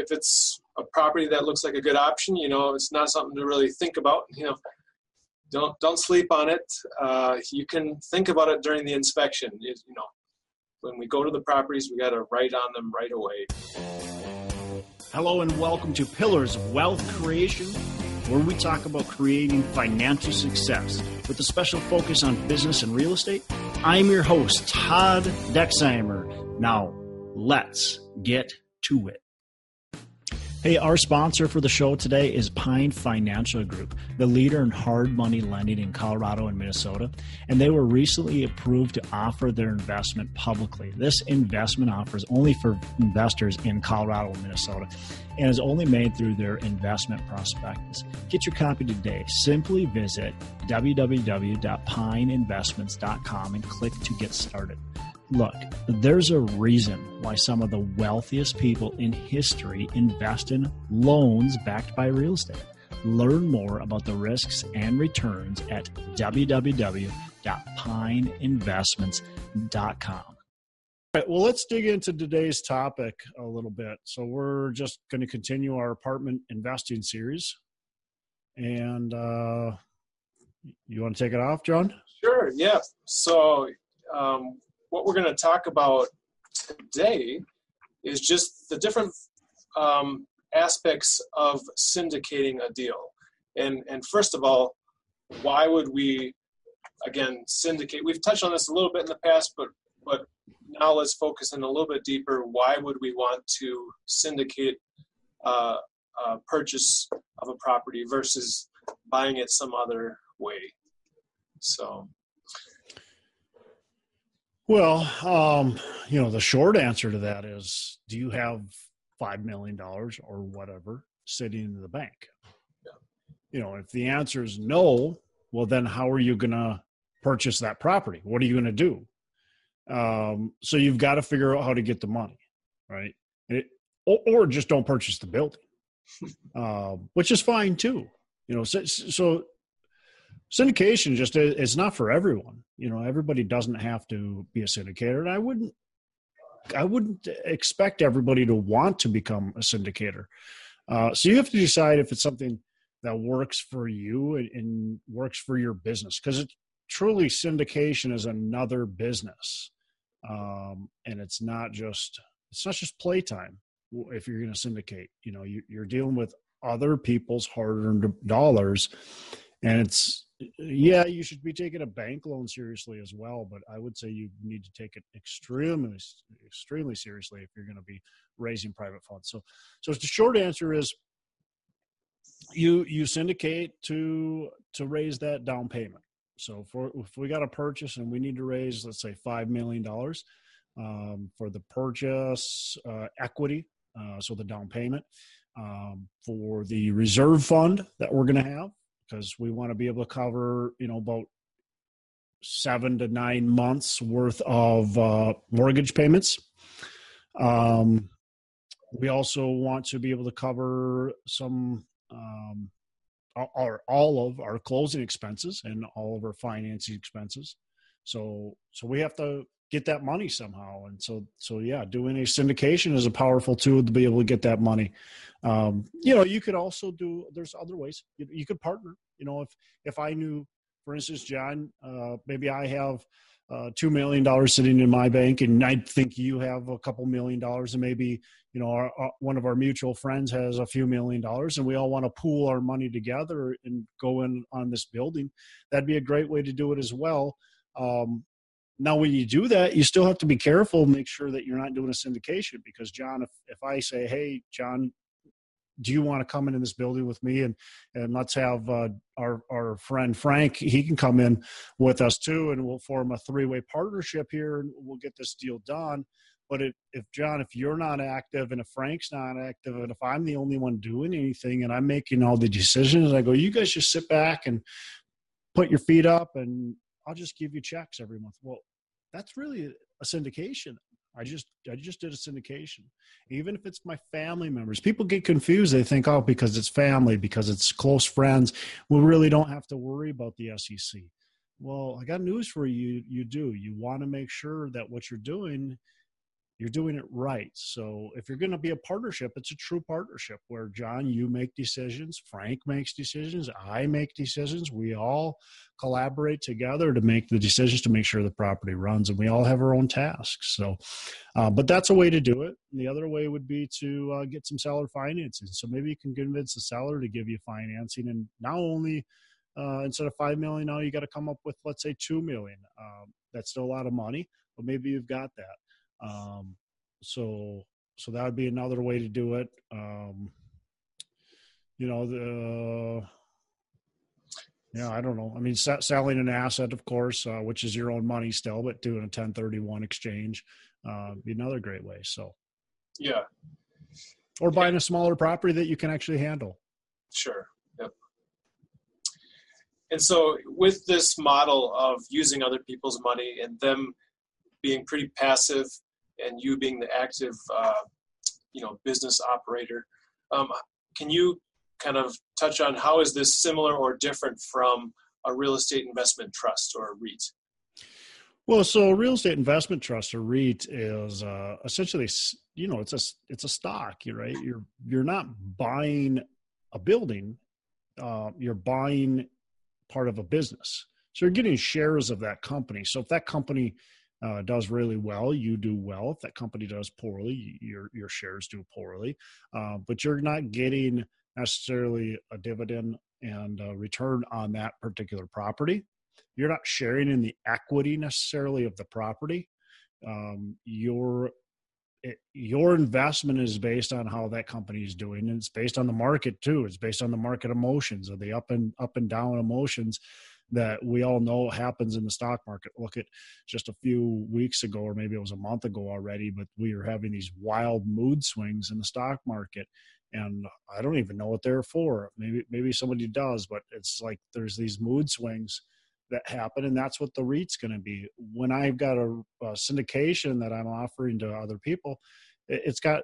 if it's a property that looks like a good option, you know, it's not something to really think about. You know, don't don't sleep on it. Uh, you can think about it during the inspection. You, you know, when we go to the properties, we got to write on them right away. Hello and welcome to Pillars of Wealth Creation, where we talk about creating financial success with a special focus on business and real estate. I'm your host, Todd Dexheimer. Now, let's get to it. Hey, our sponsor for the show today is Pine Financial Group, the leader in hard money lending in Colorado and Minnesota. And they were recently approved to offer their investment publicly. This investment offer is only for investors in Colorado and Minnesota and is only made through their investment prospectus. Get your copy today. Simply visit www.pineinvestments.com and click to get started. Look, there's a reason why some of the wealthiest people in history invest in loans backed by real estate. Learn more about the risks and returns at www.pineinvestments.com. All right, well, let's dig into today's topic a little bit. So, we're just going to continue our apartment investing series. And uh, you want to take it off, John? Sure, yeah. So, um, what we're going to talk about today is just the different um, aspects of syndicating a deal. And, and first of all, why would we, again, syndicate? We've touched on this a little bit in the past, but, but now let's focus in a little bit deeper. Why would we want to syndicate uh, a purchase of a property versus buying it some other way? So, well, um, you know, the short answer to that is do you have $5 million or whatever sitting in the bank? Yeah. You know, if the answer is no, well, then how are you going to purchase that property? What are you going to do? Um, so you've got to figure out how to get the money, right? It, or, or, just don't purchase the building, uh, which is fine too. You know, so, so syndication just it's not for everyone. You know everybody doesn't have to be a syndicator. And i wouldn't i wouldn't expect everybody to want to become a syndicator. Uh, so you have to decide if it's something that works for you and, and works for your business because it truly syndication is another business. Um, and it's not just it's not just playtime if you're going to syndicate. You know you, you're dealing with other people's hard-earned dollars and it's yeah, you should be taking a bank loan seriously as well, but I would say you need to take it extremely, extremely seriously if you're going to be raising private funds. So, so the short answer is you you syndicate to to raise that down payment. So, for if we got a purchase and we need to raise, let's say, five million dollars um, for the purchase uh, equity, uh, so the down payment. Um, for the reserve fund that we're going to have because we want to be able to cover, you know, about seven to nine months worth of uh, mortgage payments. Um, we also want to be able to cover some um, our all of our closing expenses and all of our financing expenses. So so we have to get that money somehow. And so, so yeah, doing a syndication is a powerful tool to be able to get that money. Um, you know, you could also do, there's other ways you, you could partner, you know, if, if I knew, for instance, John, uh, maybe I have uh, $2 million sitting in my bank and I think you have a couple million dollars and maybe, you know, our, our, one of our mutual friends has a few million dollars and we all want to pool our money together and go in on this building. That'd be a great way to do it as well. Um, now, when you do that, you still have to be careful, make sure that you're not doing a syndication. Because, John, if, if I say, hey, John, do you want to come into this building with me and and let's have uh, our our friend Frank he can come in with us too and we'll form a three way partnership here and we'll get this deal done but if, if John if you're not active and if Frank's not active and if I'm the only one doing anything and I'm making all the decisions I go you guys just sit back and put your feet up and I'll just give you checks every month well that's really a syndication. I just i just did a syndication. Even if it's my family members people get confused. They think oh because it's family because it's close friends we really don't have to worry about the sec well i got news for you you do. You want to make sure that what you're doing you're doing it right. So if you're going to be a partnership, it's a true partnership where John, you make decisions, Frank makes decisions, I make decisions. We all collaborate together to make the decisions to make sure the property runs, and we all have our own tasks. So, uh, but that's a way to do it. And the other way would be to uh, get some seller financing. So maybe you can convince the seller to give you financing, and not only uh, instead of five million, now you got to come up with let's say two million. Um, that's still a lot of money, but maybe you've got that. Um, so so that would be another way to do it. Um, you know the yeah i don't know. I mean selling an asset of course uh, which is your own money still but doing a 1031 exchange uh, be another great way so. Yeah. Or buying yeah. a smaller property that you can actually handle. Sure yep. And so with this model of using other people's money and them being pretty passive and you being the active, uh, you know, business operator. Um, can you kind of touch on how is this similar or different from a real estate investment trust or a REIT? Well, so a real estate investment trust or REIT is uh, essentially, you know, it's a it's a stock, right? You're you're not buying a building, uh, you're buying part of a business. So you're getting shares of that company. So if that company uh, does really well, you do well. If that company does poorly, your your shares do poorly. Uh, but you're not getting necessarily a dividend and a return on that particular property. You're not sharing in the equity necessarily of the property. Um, your it, your investment is based on how that company is doing and it's based on the market too it's based on the market emotions or the up and up and down emotions that we all know happens in the stock market. Look at just a few weeks ago, or maybe it was a month ago already, but we are having these wild mood swings in the stock market. And I don't even know what they're for. Maybe maybe somebody does, but it's like there's these mood swings that happen, and that's what the REIT's going to be. When I've got a, a syndication that I'm offering to other people, it's got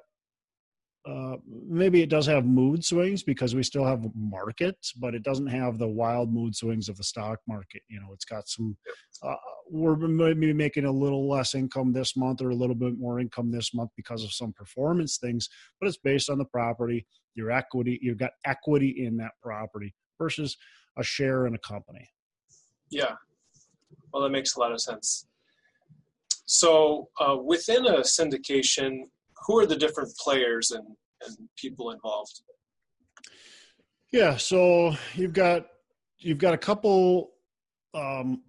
uh, maybe it does have mood swings because we still have markets, but it doesn't have the wild mood swings of the stock market. You know, it's got some. Uh, we're maybe making a little less income this month or a little bit more income this month because of some performance things, but it's based on the property, your equity. You've got equity in that property versus a share in a company. Yeah, well, that makes a lot of sense. So uh, within a syndication, who are the different players and, and people involved? Yeah, so you've got you've got a couple um,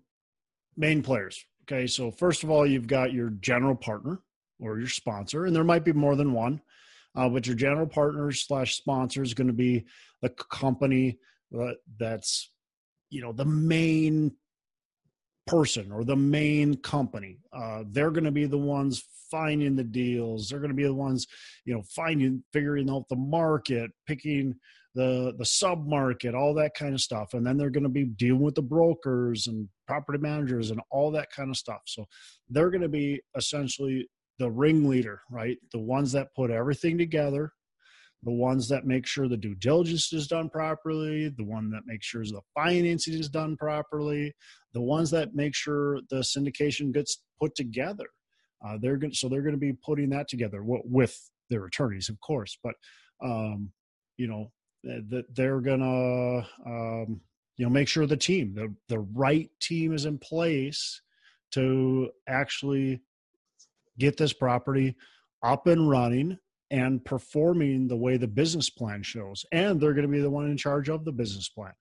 main players. Okay, so first of all, you've got your general partner or your sponsor, and there might be more than one, uh, but your general partner slash sponsor is going to be the company that's you know the main person or the main company. Uh, they're going to be the ones finding the deals. They're going to be the ones, you know, finding, figuring out the market, picking the the sub market, all that kind of stuff. And then they're going to be dealing with the brokers and property managers and all that kind of stuff. So they're going to be essentially the ringleader, right? The ones that put everything together the ones that make sure the due diligence is done properly, the one that makes sure the financing is done properly, the ones that make sure the syndication gets put together. Uh, they're going so they're going to be putting that together with their attorneys, of course, but um, you know that they're going to um, you know make sure the team the the right team is in place to actually get this property up and running and performing the way the business plan shows. And they're going to be the one in charge of the business plan.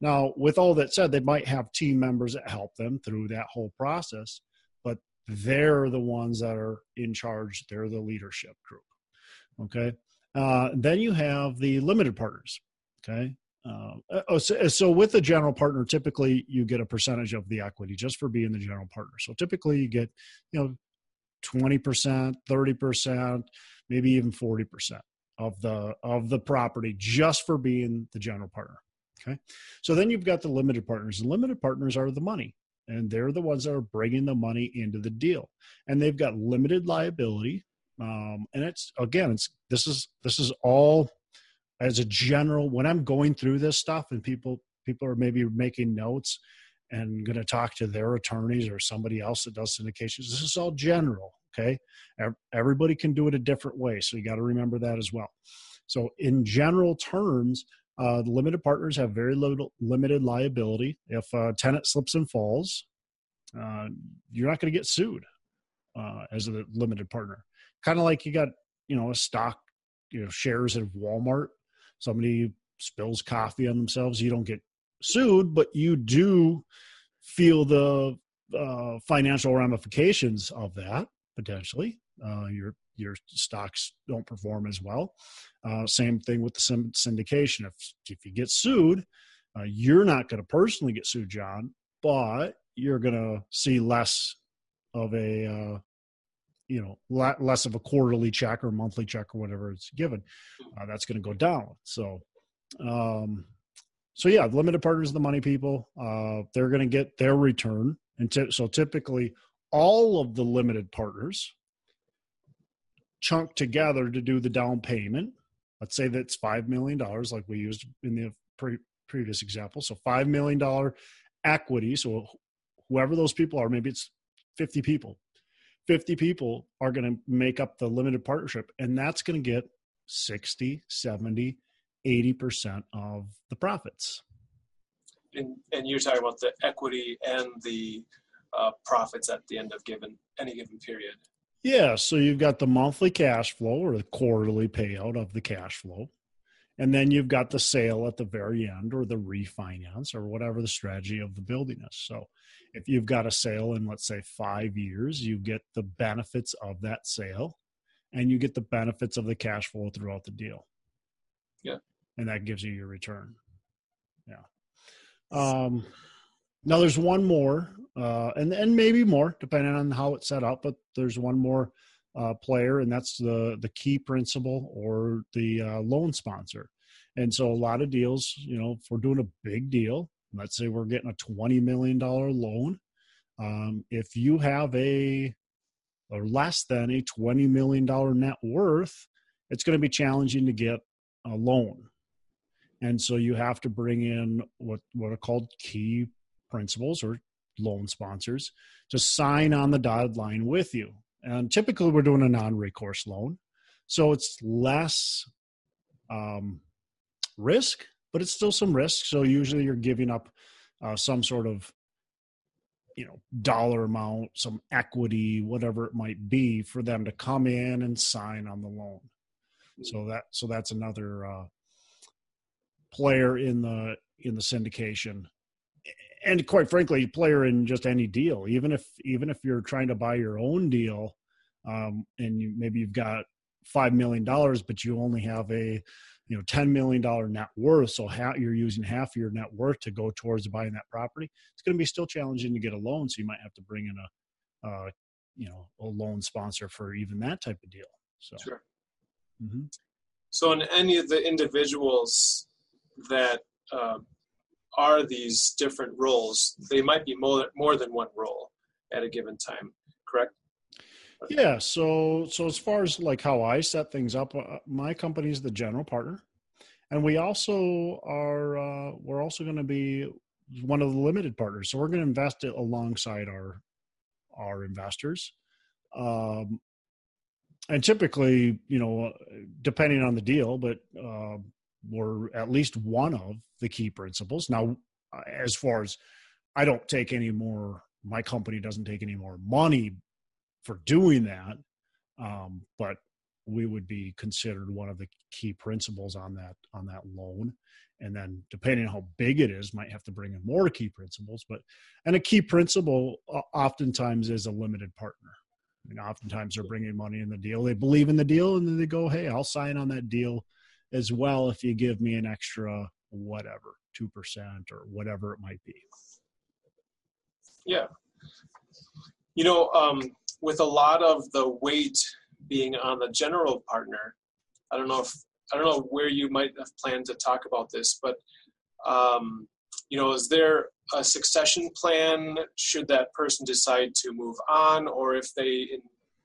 Now, with all that said, they might have team members that help them through that whole process, but they're the ones that are in charge. They're the leadership group. Okay. Uh, then you have the limited partners. Okay. Uh, oh, so, so, with the general partner, typically you get a percentage of the equity just for being the general partner. So typically you get, you know, 20%, 30%, maybe even 40% of the of the property just for being the general partner. Okay. So then you've got the limited partners. The limited partners are the money, and they're the ones that are bringing the money into the deal. And they've got limited liability. Um, and it's again, it's this is this is all as a general. When I'm going through this stuff, and people people are maybe making notes and going to talk to their attorneys or somebody else that does syndications. This is all general. Okay. Everybody can do it a different way. So you got to remember that as well. So, in general terms, uh, the limited partners have very little limited liability. If a tenant slips and falls, uh, you're not going to get sued uh, as a limited partner. Kind of like you got, you know, a stock, you know, shares of Walmart. Somebody spills coffee on themselves, you don't get sued, but you do feel the uh, financial ramifications of that potentially. Uh, your your stocks don't perform as well. Uh, same thing with the syndication. If if you get sued, uh, you're not going to personally get sued, John, but you're going to see less of a uh, you know less of a quarterly check or monthly check or whatever it's given. Uh, that's going to go down. So. Um, so yeah, limited partners, the money people, uh, they're going to get their return, and t- so typically all of the limited partners chunk together to do the down payment. Let's say that's five million dollars, like we used in the pre- previous example. So five million dollar equity. So whoever those people are, maybe it's fifty people. Fifty people are going to make up the limited partnership, and that's going to get 60, 70, 80% of the profits. And, and you're talking about the equity and the uh, profits at the end of given any given period. Yeah, so you've got the monthly cash flow or the quarterly payout of the cash flow. And then you've got the sale at the very end or the refinance or whatever the strategy of the building is. So if you've got a sale in, let's say, five years, you get the benefits of that sale and you get the benefits of the cash flow throughout the deal. Yeah. And that gives you your return. Yeah. Um, now there's one more, uh, and and maybe more depending on how it's set up. But there's one more uh, player, and that's the the key principal or the uh, loan sponsor. And so a lot of deals, you know, if we're doing a big deal, let's say we're getting a twenty million dollar loan. Um, if you have a or less than a twenty million dollar net worth, it's going to be challenging to get a loan. And so you have to bring in what, what are called key principals or loan sponsors to sign on the dotted line with you. And typically we're doing a non recourse loan. So it's less um, risk, but it's still some risk. So usually you're giving up uh, some sort of you know dollar amount some equity whatever it might be for them to come in and sign on the loan so that so that's another uh, player in the in the syndication, and quite frankly, player in just any deal. Even if even if you're trying to buy your own deal, um, and you maybe you've got five million dollars, but you only have a you know ten million dollar net worth, so you're using half of your net worth to go towards buying that property. It's going to be still challenging to get a loan, so you might have to bring in a uh, you know a loan sponsor for even that type of deal. So. Sure. Mm-hmm. So, in any of the individuals that uh, are these different roles, they might be more more than one role at a given time. Correct? Yeah. So, so as far as like how I set things up, uh, my company is the general partner, and we also are uh, we're also going to be one of the limited partners. So we're going to invest it alongside our our investors. Um, and typically, you know, depending on the deal, but uh, we're at least one of the key principals. Now, as far as I don't take any more, my company doesn't take any more money for doing that, um, but we would be considered one of the key principals on that on that loan and then depending on how big it is might have to bring in more key principals but and a key principal oftentimes is a limited partner mean, oftentimes they're bringing money in the deal. They believe in the deal, and then they go, "Hey, I'll sign on that deal as well if you give me an extra whatever, two percent or whatever it might be." Yeah, you know, um, with a lot of the weight being on the general partner, I don't know if I don't know where you might have planned to talk about this, but um, you know, is there a succession plan should that person decide to move on or if they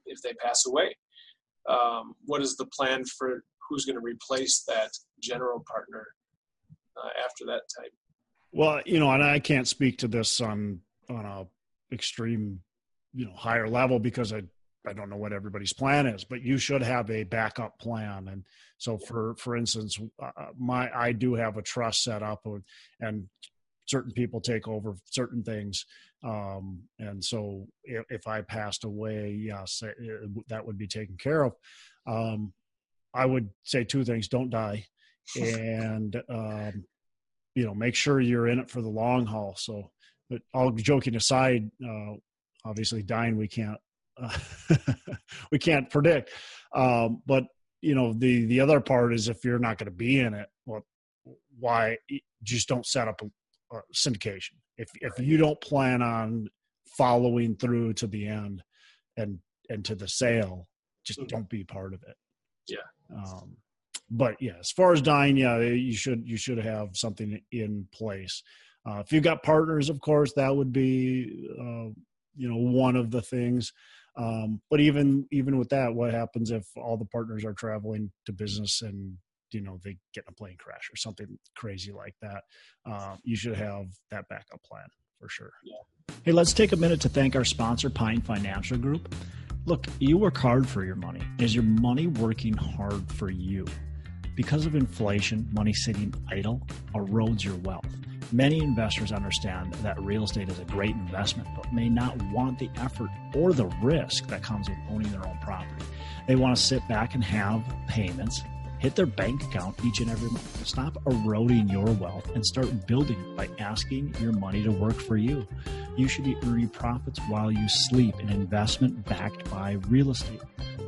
if they pass away um, what is the plan for who's going to replace that general partner uh, after that time well you know and i can't speak to this on on a extreme you know higher level because i I don't know what everybody's plan is, but you should have a backup plan. And so, for for instance, uh, my I do have a trust set up, and certain people take over certain things. Um, and so, if, if, I passed away, yes, it, that would be taken care of. Um, I would say two things: don't die, and um, you know, make sure you're in it for the long haul. So, but all joking aside, uh, obviously dying we can't uh, we can't predict. Um, but you know, the the other part is if you're not going to be in it, well, why just don't set up a, a syndication? If if you don't plan on following through to the end and and to the sale, just mm-hmm. don't be part of it. Yeah. Um, but yeah, as far as dying, yeah, you should you should have something in place. Uh, if you've got partners, of course, that would be uh, you know one of the things. Um, but even even with that, what happens if all the partners are traveling to business and you know they get in a plane crash or something crazy like that? Uh, you should have that backup plan for sure. Yeah. Hey, let's take a minute to thank our sponsor, Pine Financial Group. Look, you work hard for your money. Is your money working hard for you? Because of inflation, money sitting idle erodes your wealth. Many investors understand that real estate is a great investment, but may not want the effort or the risk that comes with owning their own property. They want to sit back and have payments, hit their bank account each and every month. Stop eroding your wealth and start building it by asking your money to work for you. You should be earning profits while you sleep, an investment backed by real estate.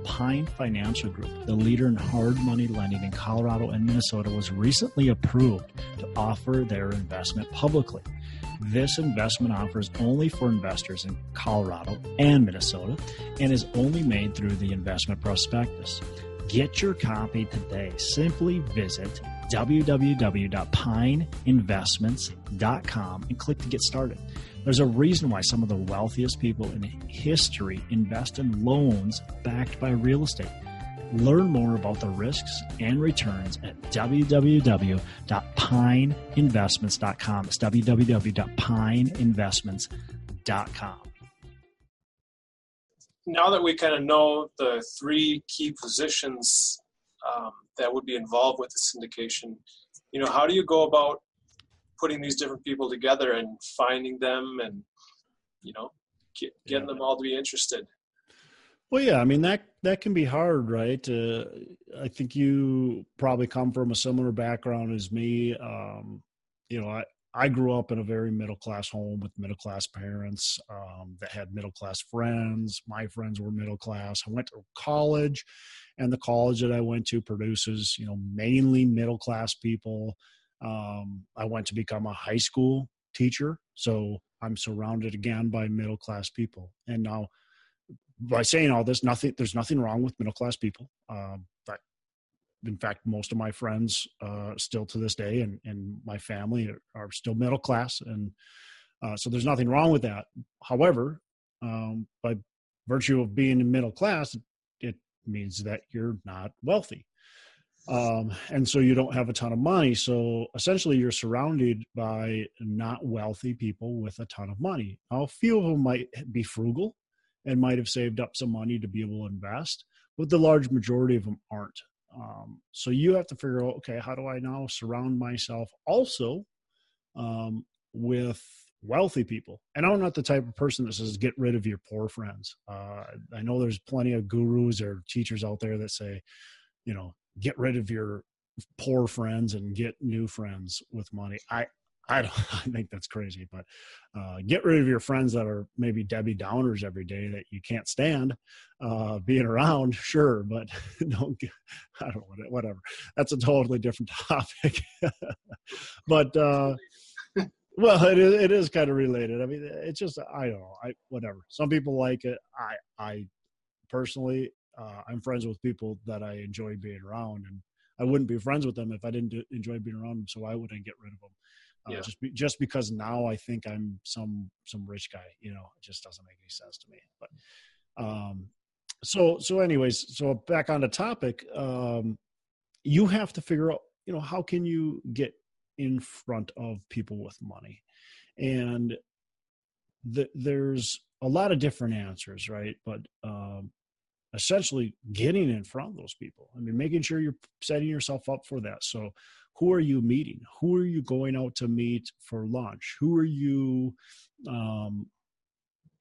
Pine Financial Group, the leader in hard money lending in Colorado and Minnesota, was recently approved to offer their investment publicly. This investment offer is only for investors in Colorado and Minnesota and is only made through the investment prospectus. Get your copy today. Simply visit www.pineinvestments.com and click to get started. There's a reason why some of the wealthiest people in history invest in loans backed by real estate. Learn more about the risks and returns at www.pineinvestments.com. It's www.pineinvestments.com. Now that we kind of know the three key positions um, that would be involved with the syndication, you know, how do you go about putting these different people together and finding them and you know get, getting yeah. them all to be interested? Well yeah i mean that that can be hard right? Uh, i think you probably come from a similar background as me. Um, you know i I grew up in a very middle class home with middle class parents um, that had middle class friends. My friends were middle class. I went to college, and the college that I went to produces, you know, mainly middle class people um, I went to become a high school teacher, so I'm surrounded again by middle class people. And now, by saying all this, nothing there's nothing wrong with middle class people. Um, in fact, most of my friends uh, still to this day, and and my family are, still middle class, and uh, so there's nothing wrong with that. However, um, by virtue of being in middle class, it means that you're not wealthy um, and so you don't have a ton of money. So essentially, you're surrounded by not wealthy people with a ton of money. A few of them might be frugal and might have saved up some money to be able to invest, but the large majority of them aren't. Um, so you have to figure out, okay, how do I now surround myself also um, with wealthy people? And I'm not the type of person that says get rid of your poor friends. Uh, I know there's plenty of gurus or teachers out there that say, you know, get rid of your poor friends and get new friends with money. I I don't I think that's crazy, but uh, get rid of your friends that are maybe Debbie Downers every day that you can't stand uh, being around. Sure, but don't. Get, I don't know whatever. That's a totally different topic. but uh, well, it is, it is kind of related. I mean, it's just I don't know. I whatever. Some people like it. I I personally uh, I'm friends with people that I enjoy being around, and I wouldn't be friends with them if I didn't do, enjoy being around them. So why would I get rid of them? Uh, yeah. Just be, just because now I think I'm some some rich guy, you know, it just doesn't make any sense to me. But um, so so anyways, so back on the topic, um, you have to figure out, you know, how can you get in front of people with money, and the, there's a lot of different answers, right? But um, essentially getting in front of those people. I mean, making sure you're setting yourself up for that. So, who are you meeting? Who are you going out to meet for lunch? Who are you um,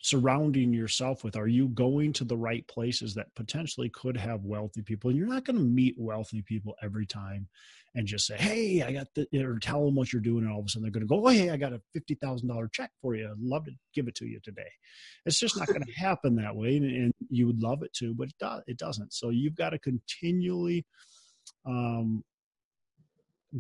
surrounding yourself with? Are you going to the right places that potentially could have wealthy people? And you're not going to meet wealthy people every time and just say, "Hey, I got the," or tell them what you're doing, and all of a sudden they're going to go, "Oh, hey, I got a fifty thousand dollar check for you. I'd love to give it to you today." It's just not going to happen that way, and, and, you would love it to, but it does. It doesn't. So you've got to continually um,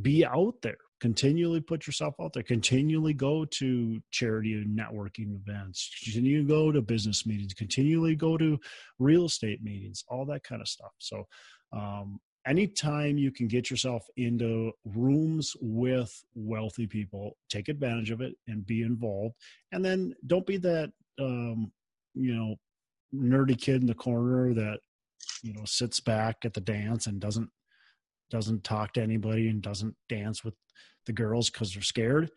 be out there. Continually put yourself out there. Continually go to charity and networking events. Continue to go to business meetings. Continually go to real estate meetings all that kind of stuff. So um, anytime you can get yourself into rooms with wealthy people take advantage of it and be involved. And then don't be that um, you know nerdy kid in the corner that you know sits back at the dance and doesn't doesn't talk to anybody and doesn't dance with the girls because they're scared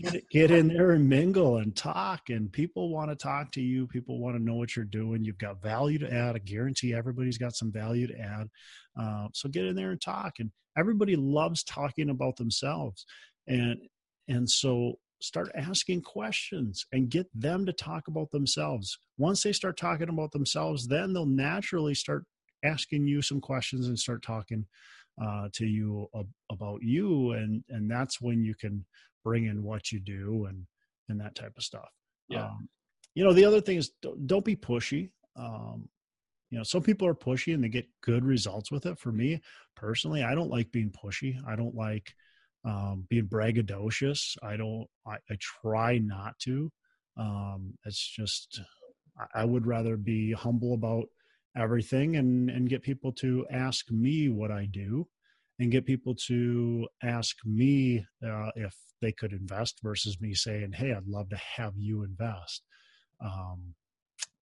get, get in there and mingle and talk and people want to talk to you people want to know what you're doing you've got value to add i guarantee everybody's got some value to add uh, so get in there and talk and everybody loves talking about themselves and and so start asking questions and get them to talk about themselves. Once they start talking about themselves then they'll naturally start asking you some questions and start talking uh, to you ab- about you and and that's when you can bring in what you do and and that type of stuff. Yeah. Um, you know the other thing is don't, don't be pushy. Um, you know some people are pushy and they get good results with it. For me personally i don't like being pushy. I don't like um, being braggadocious. I don't i, I try not to. Um, it's just I, I would rather be humble about everything and and get people to ask me what I do and get people to ask me uh, if they could invest versus me saying, "Hey, I'd love to have you invest." Um,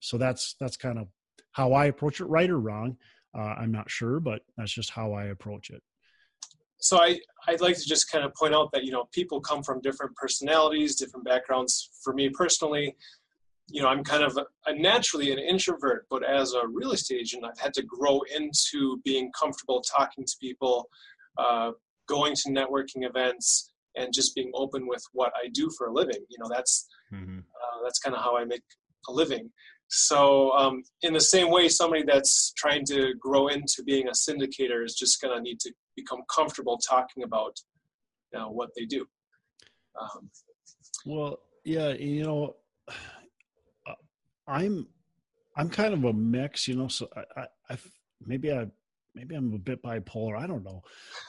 so that's that's kind of how I approach it. Right or wrong, uh, I'm not sure, but that's just how I approach it. So I I'd like to just kind of point out that you know people come from different personalities, different backgrounds. For me personally, you know, I'm kind of a, a naturally an introvert, but as a real estate agent, I've had to grow into being comfortable talking to people, uh, going to networking events, and just being open with what I do for a living. You know, that's mm-hmm. uh, that's kind of how I make a living. So, um, in the same way, somebody that's trying to grow into being a syndicator is just going to need to become comfortable talking about you know, what they do. Um, well, yeah, you know, I'm I'm kind of a mix, you know. So I, I, I maybe I maybe I'm a bit bipolar. I don't know,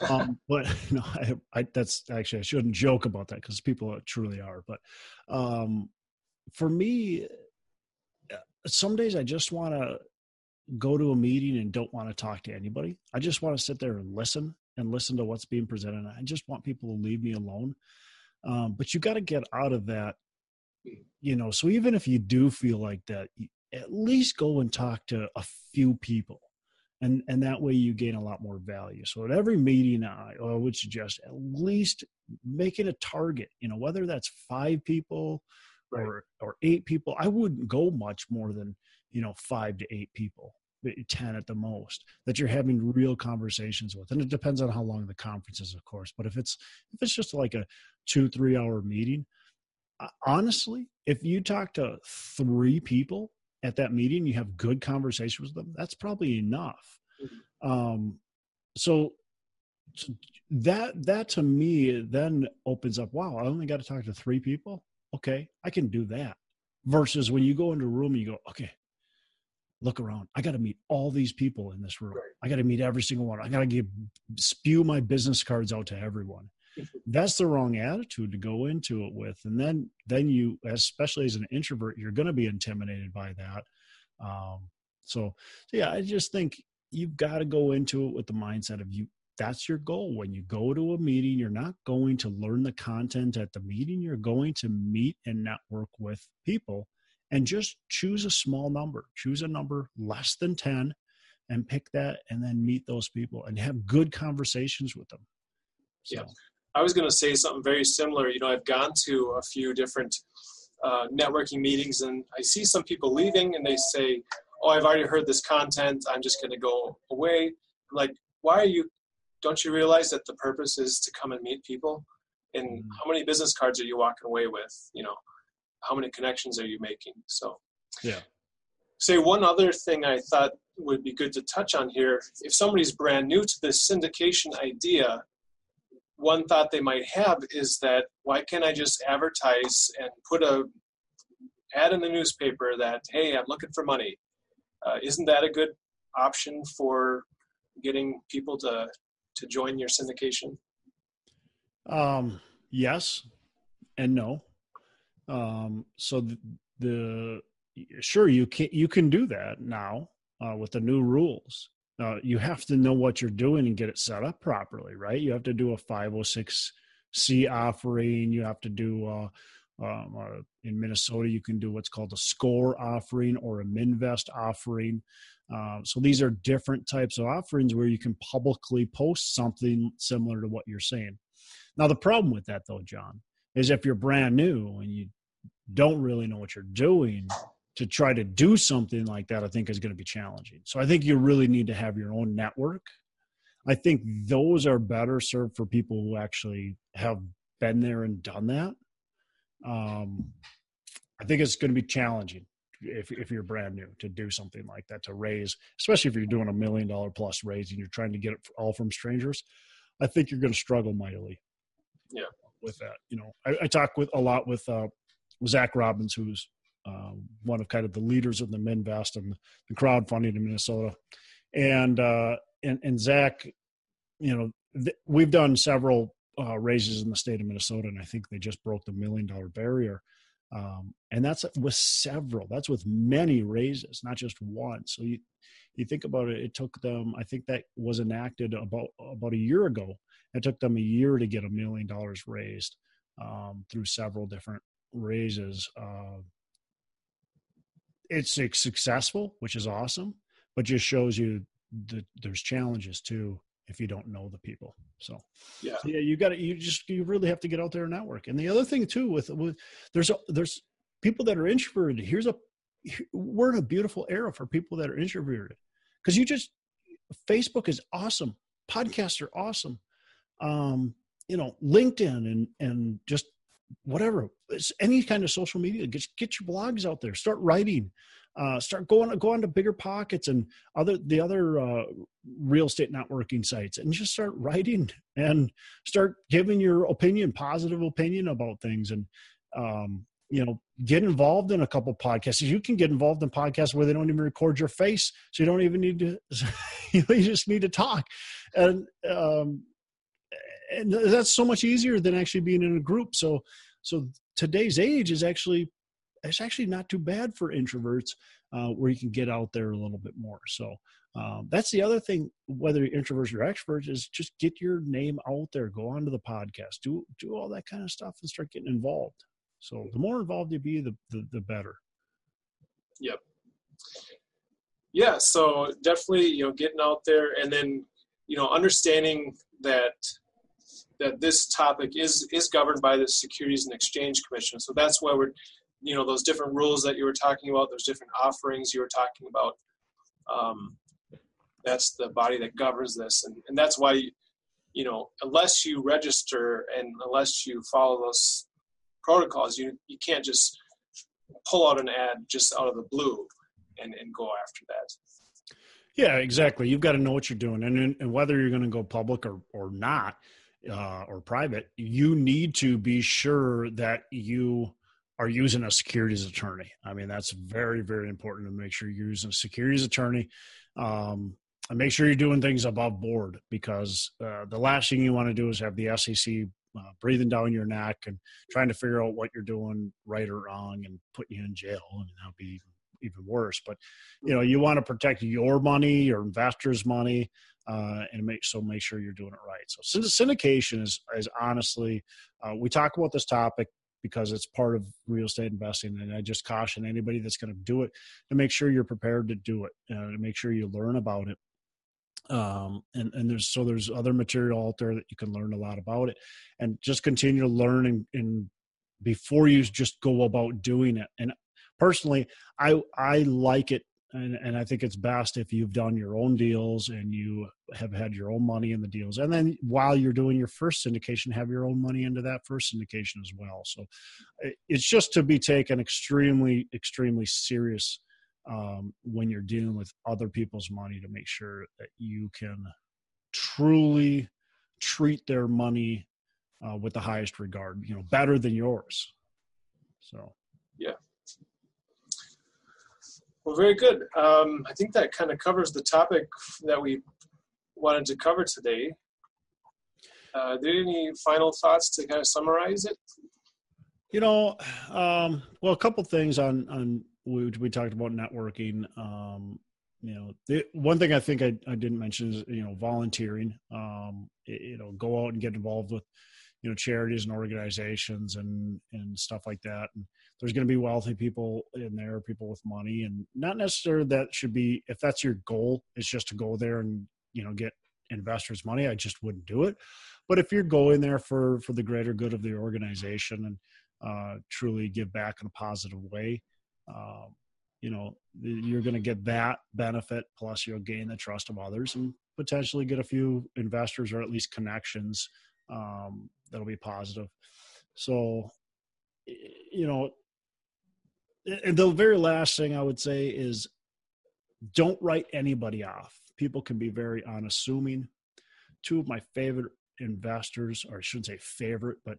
um, but no, I, I, that's actually I shouldn't joke about that because people truly are. But um, for me, uh, some days I just want to go to a meeting and don't want to talk to anybody. I just want to sit there and listen and listen to what's being presented. I just want people to leave me alone. Um, but you got to get out of that you know so even if you do feel like that at least go and talk to a few people and and that way you gain a lot more value. So at every meeting i, I would suggest at least making a target you know whether that's five people right. or or eight people. I wouldn't go much more than you know five to eight people eh, 10 at the most that you're having real conversations with. And it depends on how long the conference is of course but if it's if it's just like a two three hour meeting honestly, if you talk to three people at that meeting, you have good conversations with them, that's probably enough. Mm-hmm. Um, so that that to me then opens up. Wow, I only got to talk to three people. Okay, I can do that. Versus when you go into a room and you go, okay, look around. I got to meet all these people in this room. Right. I got to meet every single one. I got to give spew my business cards out to everyone that's the wrong attitude to go into it with. And then then you especially as an introvert you're going to be intimidated by that. Um, so, so yeah i just think you've got to go into it with the mindset of you that's your goal. When you go to a meeting you're not going to learn the content at the meeting. You're going to meet and network with people and just choose a small number. Choose a number less than 10 and pick that and then meet those people and have good conversations with them. So. yeah I was going to say something very similar. You know, I've gone to a few different uh, networking meetings and I see some people leaving and they say, oh, I've already heard this content. I'm just going to go away. I'm like, why are you? Don't you realize that the purpose is to come and meet people? And mm. how many business cards are you walking away with? You know, how many connections are you making? So, yeah. Say one other thing I thought would be good to touch on here. If somebody's brand new to this syndication idea, one thought they might have is that why can't I just advertise and put a ad in the newspaper that hey I'm looking for money? Uh, isn't that a good option for getting people to to join your syndication? Um, yes, and no. Um, so the, the sure you can you can do that now uh, with the new rules. Uh, you have to know what you're doing and get it set up properly, right? You have to do a 506c offering. You have to do uh, um, uh, in Minnesota, you can do what's called a SCOR offering or a MNvest offering. Uh, so these are different types of offerings where you can publicly post something similar to what you're saying. Now, the problem with that, though, John, is if you're brand new and you don't really know what you're doing, to try to do something like that, I think is going to be challenging. So I think you really need to have your own network. I think those are better served for people who actually have been there and done that. Um, I think it's going to be challenging if if you're brand new to do something like that to raise, especially if you're doing a million dollar plus raise and you're trying to get it all from strangers. I think you're going to struggle mightily. Yeah, with that, you know, I, I talk with a lot with uh, Zach Robbins, who's um, one of kind of the leaders of the MNvest and the crowdfunding in Minnesota, and uh, and and Zach, you know, th- we've done several uh, raises in the state of Minnesota, and I think they just broke the million dollar barrier. Um, and that's with several. That's with many raises, not just one. So you you think about it, it took them. I think that was enacted about about a year ago. It took them a year to get a million dollars raised um, through several different raises. Uh, it's successful, which is awesome, but just shows you that there's challenges too if you don't know the people. So yeah, so yeah, you got to you just you really have to get out there and network. And the other thing too with with there's a, there's people that are introverted. Here's a we're in a beautiful era for people that are introverted because you just Facebook is awesome, podcasts are awesome, um, you know, LinkedIn and and just whatever it's any kind of social media get, get your blogs out there start writing uh, start going go on to BiggerPockets and other the other uh, real estate networking sites and just start writing and start giving your opinion positive opinion about things. And um, you know get involved in a couple podcasts. You can get involved in podcasts where they don't even record your face so you don't even need to you just need to talk. And um, and that's so much easier than actually being in a group so so today's age is actually it's actually not too bad for introverts uh, where you can get out there a little bit more. So um, that's the other thing, whether you're introverts or extroverts, is just get your name out there, go onto the podcast, do do all that kind of stuff, and start getting involved. So the more involved you be, the the, the better. Yep. Yeah. So definitely, you know, getting out there, and then you know, understanding that that this topic is is governed by the Securities and Exchange Commission. So that's why we're you know those different rules that you were talking about those different offerings you were talking about um, that's the body that governs this. And, and that's why you know unless you register and unless you follow those protocols you you can't just pull out an ad just out of the blue and, and go after that. Yeah exactly. You've got to know what you're doing and, and whether you're going to go public or, or not uh, or private you need to be sure that you are using a securities attorney. I mean, that's very, very important to make sure you're using a securities attorney. Um, and make sure you're doing things above board because uh, the last thing you want to do is have the SEC uh, breathing down your neck and trying to figure out what you're doing right or wrong and putting you in jail. I mean, that would be even worse. But you know, you want to protect your money, your investors' money, uh, and make so make sure you're doing it right. So syndication is is honestly, uh, we talk about this topic because it's part of real estate investing. And I just caution anybody that's going to do it to make sure you're prepared to do it, uh, to make sure you learn about it. Um, and, and there's so there's other material out there that you can learn a lot about it and just continue to learn and, and before you just go about doing it. And personally, I, I like it and, and I think it's best if you've done your own deals and you have had your own money in the deals. And then while you're doing your first syndication, have your own money into that first syndication as well. So it's just to be taken extremely, extremely serious um, when you're dealing with other people's money to make sure that you can truly treat their money uh, with the highest regard, you know, better than yours. So, yeah. Well, very good. Um, I think that kind of covers the topic that we wanted to cover today. Uh, there any final thoughts to kind of summarize it? You know, um, well, a couple things on on we, we talked about networking. Um, you know, the, one thing I think I, I didn't mention is you know volunteering. Um, you know, go out and get involved with you know charities and organizations and and stuff like that. And there's going to be wealthy people in there, people with money, and not necessarily that should be if that's your goal is just to go there and you know get investors money. I just wouldn't do it. But if you're going there for for the greater good of the organization and uh, truly give back in a positive way, um, you know you're going to get that benefit plus you'll gain the trust of others and potentially get a few investors or at least connections um, that'll be positive so you know and the very last thing i would say is don't write anybody off people can be very unassuming two of my favorite investors or i shouldn't say favorite but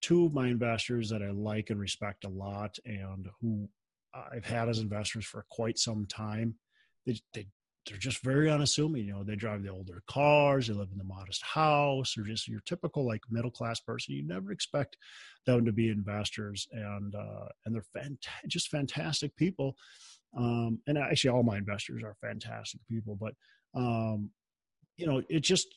two of my investors that i like and respect a lot and who I've had as investors for quite some time. They, they they're just very unassuming. You know, they drive the older cars, they live in the modest house, they're just your typical like middle class person. You never expect them to be investors, and uh, and they're fant- just fantastic people. Um, and actually, all my investors are fantastic people. But um, you know, it just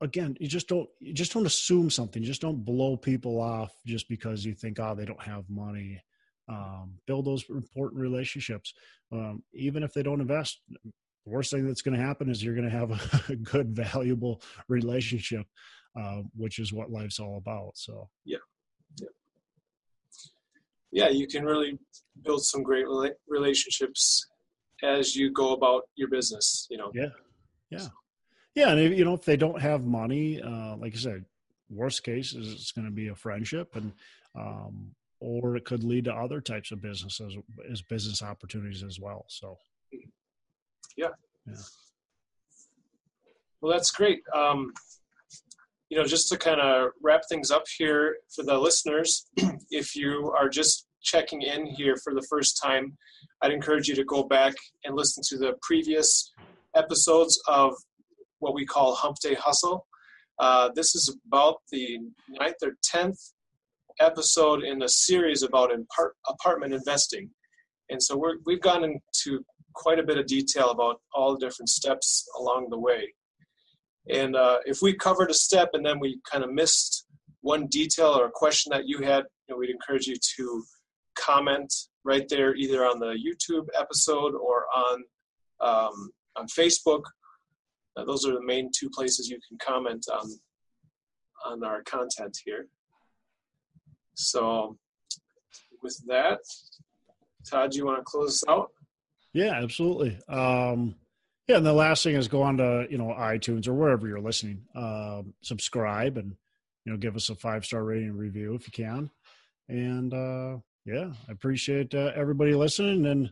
again, you just don't you just don't assume something. You just don't blow people off just because you think, oh, they don't have money um, build those important relationships um, even if they don't invest the worst thing that's going to happen is you're going to have a, good valuable relationship uh, which is what life's all about so. Yeah. Yeah. Yeah you can really build some great relationships as you go about your business you know? Yeah. Yeah. Yeah and if, you know if they don't have money uh, like i said worst case is it's going to be a friendship and um, or it could lead to other types of businesses as business opportunities as well. So, yeah, yeah. Well, that's great. Um, you know, just to kind of wrap things up here for the listeners, if you are just checking in here for the first time, I'd encourage you to go back and listen to the previous episodes of what we call Hump Day Hustle. Uh, this is about the ninth or tenth episode in a series about apartment investing. And so we're, we've gone into quite a bit of detail about all the different steps along the way. And uh, if we covered a step and then we kind of missed one detail or a question that you had, you know, we'd encourage you to comment right there, either on the YouTube episode or on um, on Facebook. Uh, those are the main two places you can comment on on our content here. So, with that, Todd, do you want to close us out? Yeah, absolutely. Um, yeah, and the last thing is go on to you know iTunes or wherever you're listening, um, subscribe and you know give us a five star rating and review if you can. And uh, yeah, I appreciate uh, everybody listening and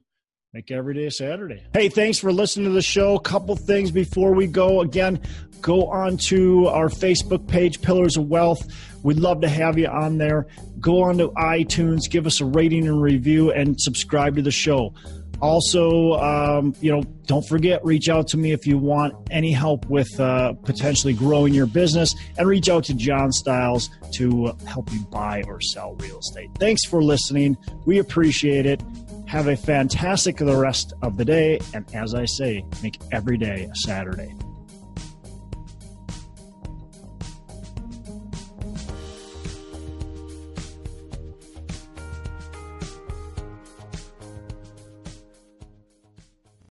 Make every day Saturday. Hey, thanks for listening to the show. A couple things before we go. Again, go on to our Facebook page, Pillars of Wealth. We'd love to have you on there. Go on to iTunes, give us a rating and review, and subscribe to the show. Also, um, you know, don't forget, reach out to me if you want any help with uh, potentially growing your business, and reach out to John Styles to help you buy or sell real estate. Thanks for listening. We appreciate it. Have a fantastic the rest of the day. And as I say, make every day a Saturday.